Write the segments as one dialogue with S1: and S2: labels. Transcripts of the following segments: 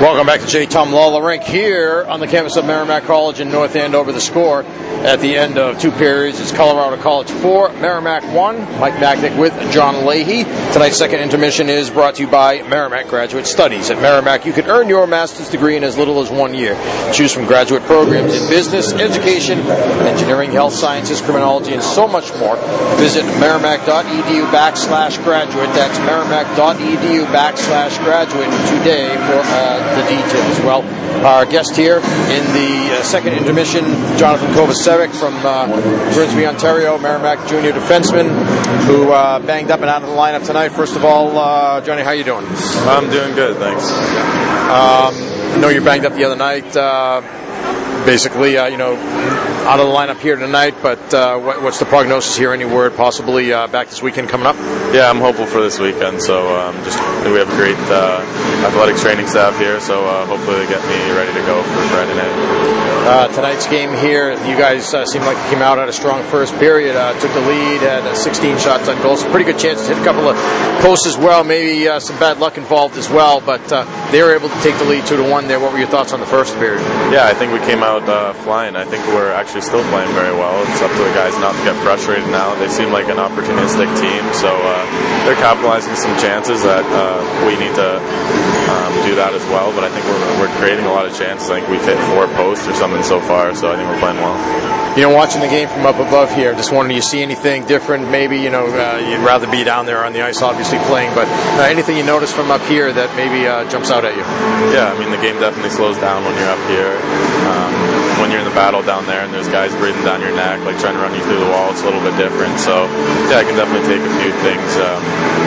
S1: Welcome back to J. Tom Lawler Rink here on the campus of Merrimack College in North Andover. The score at the end of two periods is Colorado College 4, Merrimack 1. Mike Magnick with John Leahy. Tonight's second intermission is brought to you by Merrimack Graduate Studies. At Merrimack, you can earn your master's degree in as little as one year. Choose from graduate programs in business, education, engineering, health sciences, criminology, and so much more. Visit merrimack.edu backslash graduate. That's merrimack.edu backslash graduate today for all the details. Well, our guest here in the uh, second intermission, Jonathan Kovacevic from uh, Grimsby, Ontario, Merrimack junior defenseman, who uh, banged up and out of the lineup tonight. First of all, uh, Johnny, how you doing?
S2: I'm doing good, thanks.
S1: Um, I know you banged up the other night. Basically, uh, you know, out of the lineup here tonight. But uh, what, what's the prognosis here? Any word possibly uh, back this weekend coming up?
S2: Yeah, I'm hopeful for this weekend. So um, just we have a great uh, athletics training staff here. So uh, hopefully they get me ready to go for Friday night.
S1: Uh, tonight's game here, you guys uh, seemed like you came out at a strong first period. Uh, took the lead, had uh, 16 shots on goal, so pretty good chance to hit a couple of posts as well. Maybe uh, some bad luck involved as well, but uh, they were able to take the lead two to one. There, what were your thoughts on the first period?
S2: Yeah, I think we came out flying. I think we're actually still playing very well. It's up to the guys not to get frustrated now. They seem like an opportunistic team, so they're capitalizing some chances that we need to um, do that as well. But I think we're, we're creating a lot of chances. I think we've hit four posts or something so far, so I think we're playing well.
S1: You know, watching the game from up above here, just wondering, do you see anything different? Maybe you know uh, you'd rather be down there on the ice, obviously playing, but uh, anything you notice from up here that maybe uh, jumps out at you?
S2: Yeah, I mean the game definitely slows down when you're up here. Um, when you're in the battle down there and there's guys breathing down your neck, like trying to run you through the wall, it's a little bit different. So yeah, I can definitely take a few things um,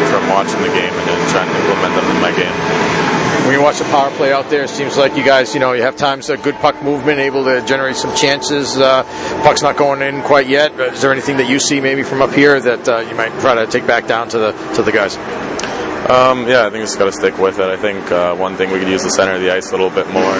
S2: from watching the game and then trying to implement them in my game
S1: when you watch the power play out there, it seems like you guys, you know, you have times a good puck movement, able to generate some chances. Uh, puck's not going in quite yet. But is there anything that you see maybe from up here that uh, you might try to take back down to the to the guys?
S2: Um, yeah, I think just got to stick with it. I think uh, one thing we could use the center of the ice a little bit more.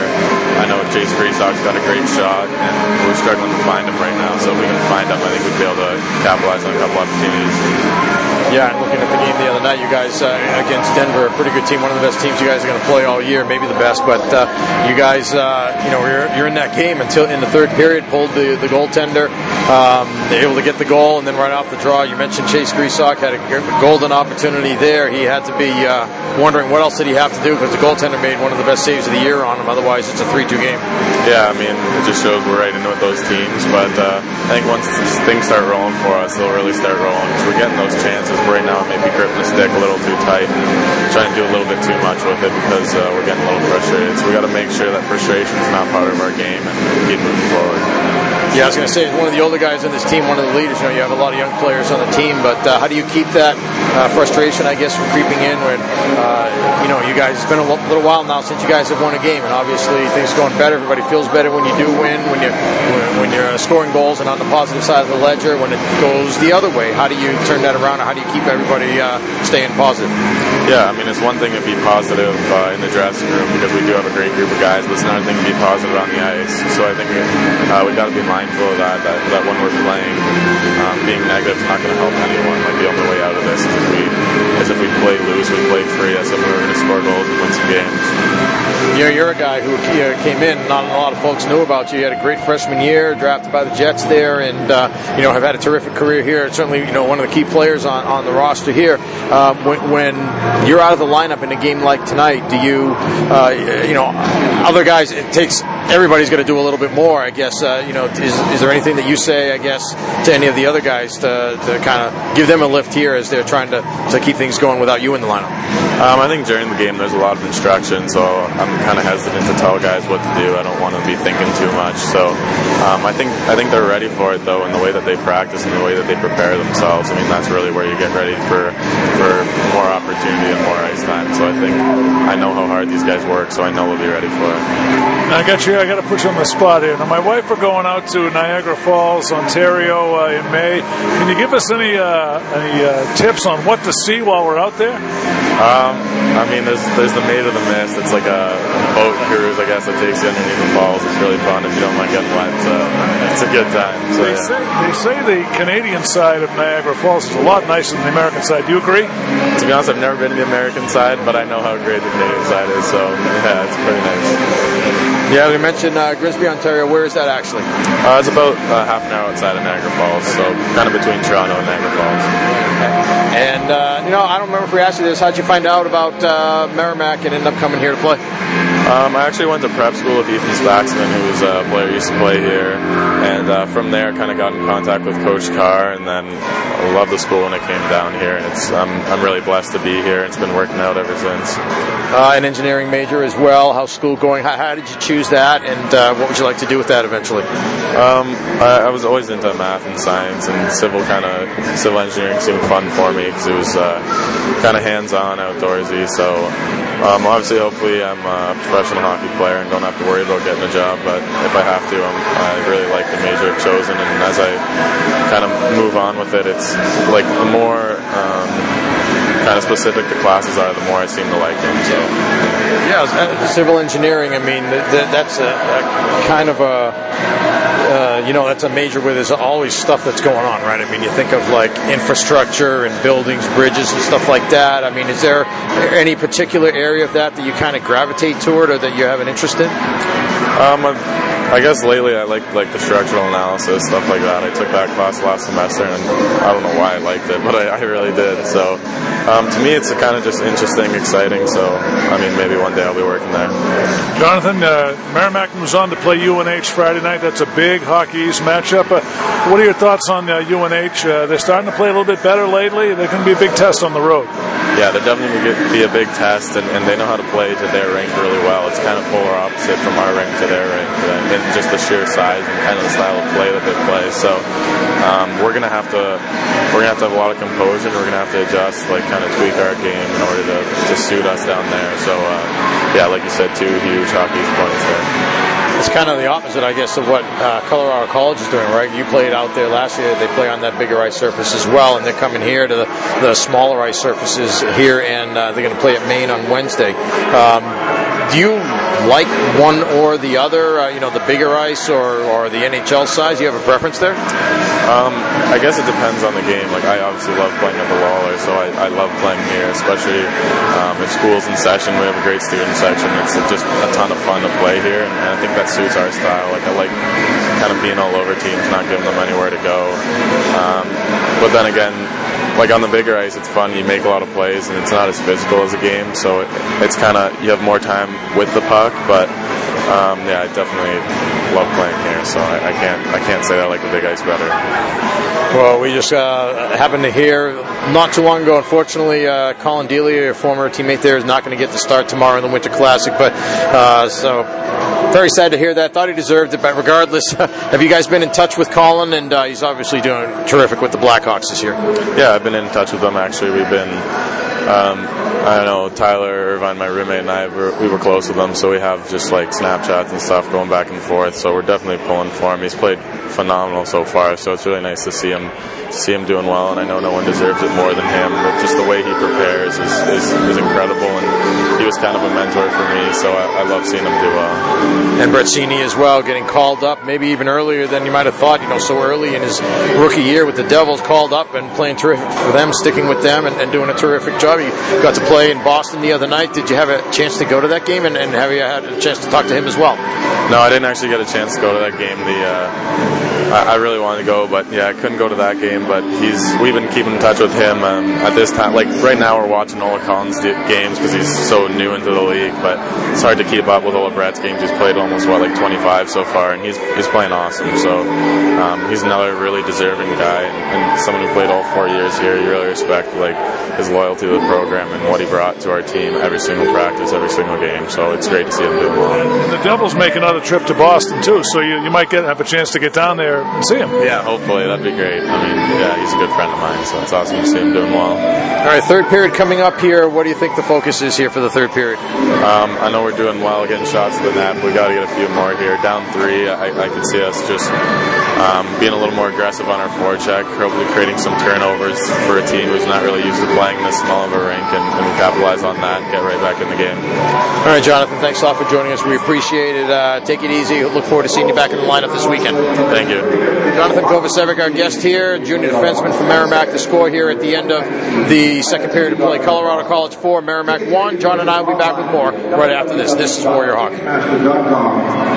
S2: I know Chase Gresock's got a great shot, and we're struggling to find him right now. So if we can find him, I think we'd be able to capitalize on a couple opportunities.
S1: Yeah, and looking at the game the other night, you guys uh, against Denver, a pretty good team, one of the best teams you guys are going to play all year, maybe the best. But uh, you guys, uh, you know, you're, you're in that game until in the third period, pulled the the goaltender, um, able to get the goal, and then right off the draw, you mentioned Chase Gresock had a golden opportunity there. He had to be uh, wondering what else did he have to do because the goaltender made one of the best saves of the year on him. Otherwise, it's a three-two game.
S2: Yeah, I mean, it just shows we're right in with those teams. But uh, I think once things start rolling for us, they'll really start rolling because we're getting those chances right now maybe gripping the stick a little too tight and trying to do a little bit too much with it because uh, we're getting a little frustrated. So we got to make sure that frustration is not part of our game and keep moving forward.
S1: Yeah, I was going to say, one of the older guys on this team, one of the leaders. You know, you have a lot of young players on the team, but uh, how do you keep that uh, frustration, I guess, from creeping in when uh, you know you guys? It's been a little while now since you guys have won a game, and obviously things going better. Everybody feels better when you do win, when you when you're scoring goals and on the positive side of the ledger. When it goes the other way, how do you turn that around? Or how do you keep everybody uh, staying positive?
S2: Yeah, I mean, it's one thing to be positive uh, in the dressing room because we do have a great group of guys, but it's another thing to be positive on the ice. So I think uh, we got to be mindful mindful of that, that, that when we're playing, um, being negative is not going to help anyone. Like the only way out of this is if we, is if we play loose, we play free, as if we were going to score goals and win some games.
S1: You know, you're a guy who came in, not a lot of folks knew about you. You had a great freshman year, drafted by the Jets there, and, uh, you know, have had a terrific career here. Certainly, you know, one of the key players on, on the roster here. Um, when, when, you're out of the lineup in a game like tonight, do you, uh, you know, other guys, it takes everybody's going to do a little bit more, I guess. Uh, you know, is, is there anything that you say, I guess, to any of the other guys to, to kind of give them a lift here as they're trying to, to keep things going without you in the lineup?
S2: Um, I think during the game there's a lot of instruction, so I'm kind of hesitant to tell guys what to do. I don't want to be thinking too much. So um, I think I think they're ready for it though, in the way that they practice and the way that they prepare themselves. I mean, that's really where you get ready for for more opportunity and more ice time. So I think I know how hard these guys work, so I know we'll be ready for it.
S3: I got you. I got to put you on the spot here. Now, my wife are going out to Niagara Falls, Ontario, uh, in May. Can you give us any uh, any uh, tips on what to see while we're out there?
S2: Um, I mean, there's there's the Maid of the Mist. It's like a boat cruise, I guess, that takes you underneath the falls. It's really fun if you don't mind getting wet. So it's a good time. So,
S3: they,
S2: yeah.
S3: say, they say the Canadian side of Niagara Falls is a lot nicer than the American side. Do you agree?
S2: To be honest, I've never been to the American side, but I know how great the Canadian side is. So yeah, it's pretty nice.
S1: Yeah, we mentioned uh, Grimsby, Ontario. Where is that actually?
S2: Uh, it's about uh, half an hour outside of Niagara Falls, so kind of between Toronto and Niagara Falls.
S1: And uh, you know, I don't remember if we asked you this. How'd you find out about uh, Merrimack and end up coming here to play?
S2: Um, I actually went to prep school with Ethan Spaxman, who was a player who used to play here, uh, from there, kind of got in contact with Coach Carr, and then I loved the school when I came down here. And it's I'm, I'm really blessed to be here. It's been working out ever since.
S1: Uh, an engineering major as well. How's school going? How, how did you choose that, and uh, what would you like to do with that eventually?
S2: Um, I, I, was always into math and science, and civil kind of civil engineering seemed fun for me because it was uh, kind of hands-on, outdoorsy. So um, obviously, hopefully, I'm a professional hockey player and don't have to worry about getting a job. But if I have to, I'm, I really like the major I've chosen, and as I kind of move on with it, it's like the more um, kind of specific the classes are, the more I seem to like them. So.
S1: Yeah, uh, civil engineering. I mean, that's a, a kind of a uh, you know, that's a major where there's always stuff that's going on, right? I mean, you think of like infrastructure and buildings, bridges, and stuff like that. I mean, is there any particular area of that that you kind of gravitate toward or that you have an interest in?
S2: Um, I guess lately I like like the structural analysis stuff like that. I took that class last semester, and I don't know why I liked it, but I, I really did. So um, to me, it's kind of just interesting, exciting. So I mean, maybe one day I'll be working there.
S3: Jonathan, uh, Merrimack moves on to play UNH Friday night. That's a big Hockey East matchup. Uh, what are your thoughts on uh, UNH? Uh, they're starting to play a little bit better lately. They're going to be a big test on the road.
S2: Yeah, they're definitely going to be a big test, and, and, they know how to play to their rink really well. It's kind of polar opposite from our rink to their rink. And, just the sheer size and kind of the style of play that they play. So um, we're gonna have to we're gonna have to have a lot of composure. We're gonna have to adjust, like kind of tweak our game in order to, to suit us down there. So uh, yeah, like you said, two huge hockey points there.
S1: It's kind of the opposite, I guess, of what uh, Colorado College is doing, right? You played out there last year. They play on that bigger ice surface as well, and they're coming here to the, the smaller ice surfaces here, and uh, they're going to play at Maine on Wednesday. Um, do you like one or the other? Uh, you know, the bigger ice or, or the NHL size? Do you have a preference there?
S2: Um, I guess it depends on the game. Like I obviously love playing at the Lawler, so I, I love playing here, especially um, if school's in session. We have a great student section. It's just a ton of fun to play here, and, and I think that suits our style. Like I like kind of being all over teams, not giving them anywhere to go. Um, but then again, like on the bigger ice, it's fun. You make a lot of plays, and it's not as physical as a game. So it, it's kind of you have more time with the puck. But um, yeah, I definitely love playing here. So I, I, can't I can't say I like the big ice better.
S1: Well, we just uh, happened to hear not too long ago. Unfortunately, uh, Collin Delia, your former teammate there, is not going to get to start tomorrow in the Winter Classic. But uh, so very sad to hear that. Thought he deserved it, but regardless, have you guys been in touch with Collin? And uh, he's obviously doing terrific with the Blackhawks this year.
S2: Yeah, I've been in touch with them. Actually, we've been. Um, I don't know Tyler Irvine, my roommate, and I were, we were close with him, so we have just like Snapchats and stuff going back and forth. So we're definitely pulling for him. He's played phenomenal so far, so it's really nice to see him see him doing well. And I know no one deserves it more than him, but just the way he prepares is, is, is incredible. And kind of a mentor for me, so I, I love seeing him do well.
S1: And Brett Seney as well, getting called up maybe even earlier than you might have thought. You know, so early in his rookie year with the Devils, called up and playing terrific for them, sticking with them, and, and doing a terrific job. You got to play in Boston the other night. Did you have a chance to go to that game, and, and have you had a chance to talk to him as well?
S2: No, I didn't actually get a chance to go to that game. The uh, I, I, really wanted to go, but yeah, I couldn't go to that game. But he's we've been keeping in touch with him um, at this time. Like right now, we're watching Ola Collins games because he's so new into the league. But it's hard to keep up with Ola Brett's games. He's played almost what like 25 so far, and he's he's playing awesome. So um, he's another really deserving guy, and, and someone who played all four years here. You really respect like his loyalty to the program and what he brought to our team every single practice, every single game. So it's great to see him doing well.
S3: And the Devils make another trip to Boston too, so you, you might get have a chance to get down there and see him.
S2: Yeah, hopefully that'd be great. I mean, yeah, he's a good friend of mine, so it's awesome to see him doing well.
S1: All right, third period coming up here. What do you think the focus is here for the third period?
S2: Um, I know we're doing well getting shots the net. We got to get a few more here. Down three, I, I see us just um, being a little more aggressive on our forecheck, hopefully creating some turnovers for a team who's not really used to playing this small of a rink, and, and we capitalize on that and get right back in the game.
S1: All right, Jonathan, thanks a lot for joining us. We appreciate it. Uh, take it easy. Look forward to seeing you back in the lineup this weekend.
S2: Thank you.
S1: Jonathan Kovacevic, our guest here, junior defenseman from Merrimack. The score here at the end of the second period of play: Colorado College four, Merrimack one. John and I will be back with more right after this. This is Warrior Hockey.